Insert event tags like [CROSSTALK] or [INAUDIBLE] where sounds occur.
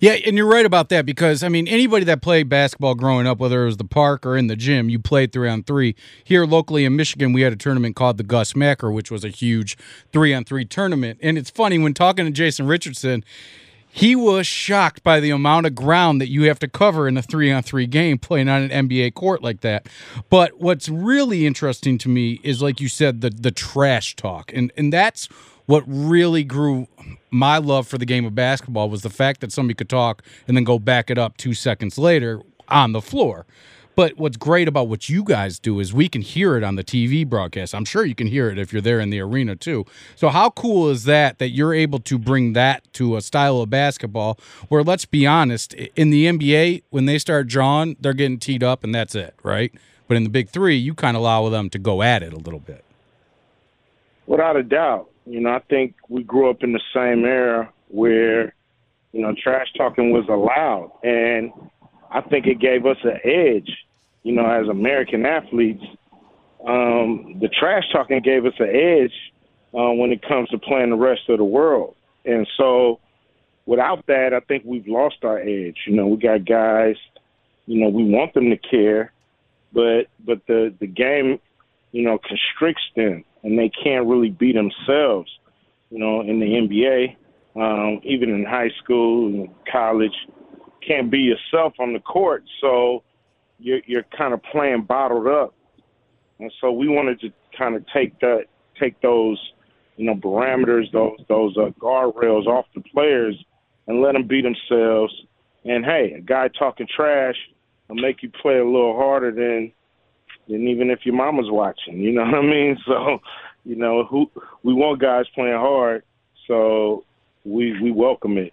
Yeah, and you're right about that because I mean anybody that played basketball growing up, whether it was the park or in the gym, you played three on three. Here locally in Michigan, we had a tournament called the Gus Macker, which was a huge three on three tournament. And it's funny when talking to Jason Richardson, he was shocked by the amount of ground that you have to cover in a three on three game playing on an NBA court like that. But what's really interesting to me is like you said, the the trash talk. And and that's what really grew my love for the game of basketball was the fact that somebody could talk and then go back it up two seconds later on the floor. But what's great about what you guys do is we can hear it on the TV broadcast. I'm sure you can hear it if you're there in the arena too. So how cool is that that you're able to bring that to a style of basketball where let's be honest, in the NBA when they start drawing, they're getting teed up and that's it, right? But in the Big 3, you kind of allow them to go at it a little bit. Without a doubt. You know, I think we grew up in the same era where, you know, trash talking was allowed. And I think it gave us an edge, you know, as American athletes. Um, the trash talking gave us an edge uh, when it comes to playing the rest of the world. And so without that, I think we've lost our edge. You know, we got guys, you know, we want them to care, but but the the game, you know, constricts them and they can't really be themselves. You know, in the NBA, um, even in high school and college, can't be yourself on the court. So you're you're kind of playing bottled up, and so we wanted to kind of take that take those you know parameters, those those uh, guardrails off the players, and let them be themselves. And hey, a guy talking trash will make you play a little harder than and even if your mama's watching, you know what I mean? [LAUGHS] So, you know, who we want guys playing hard, so we we welcome it.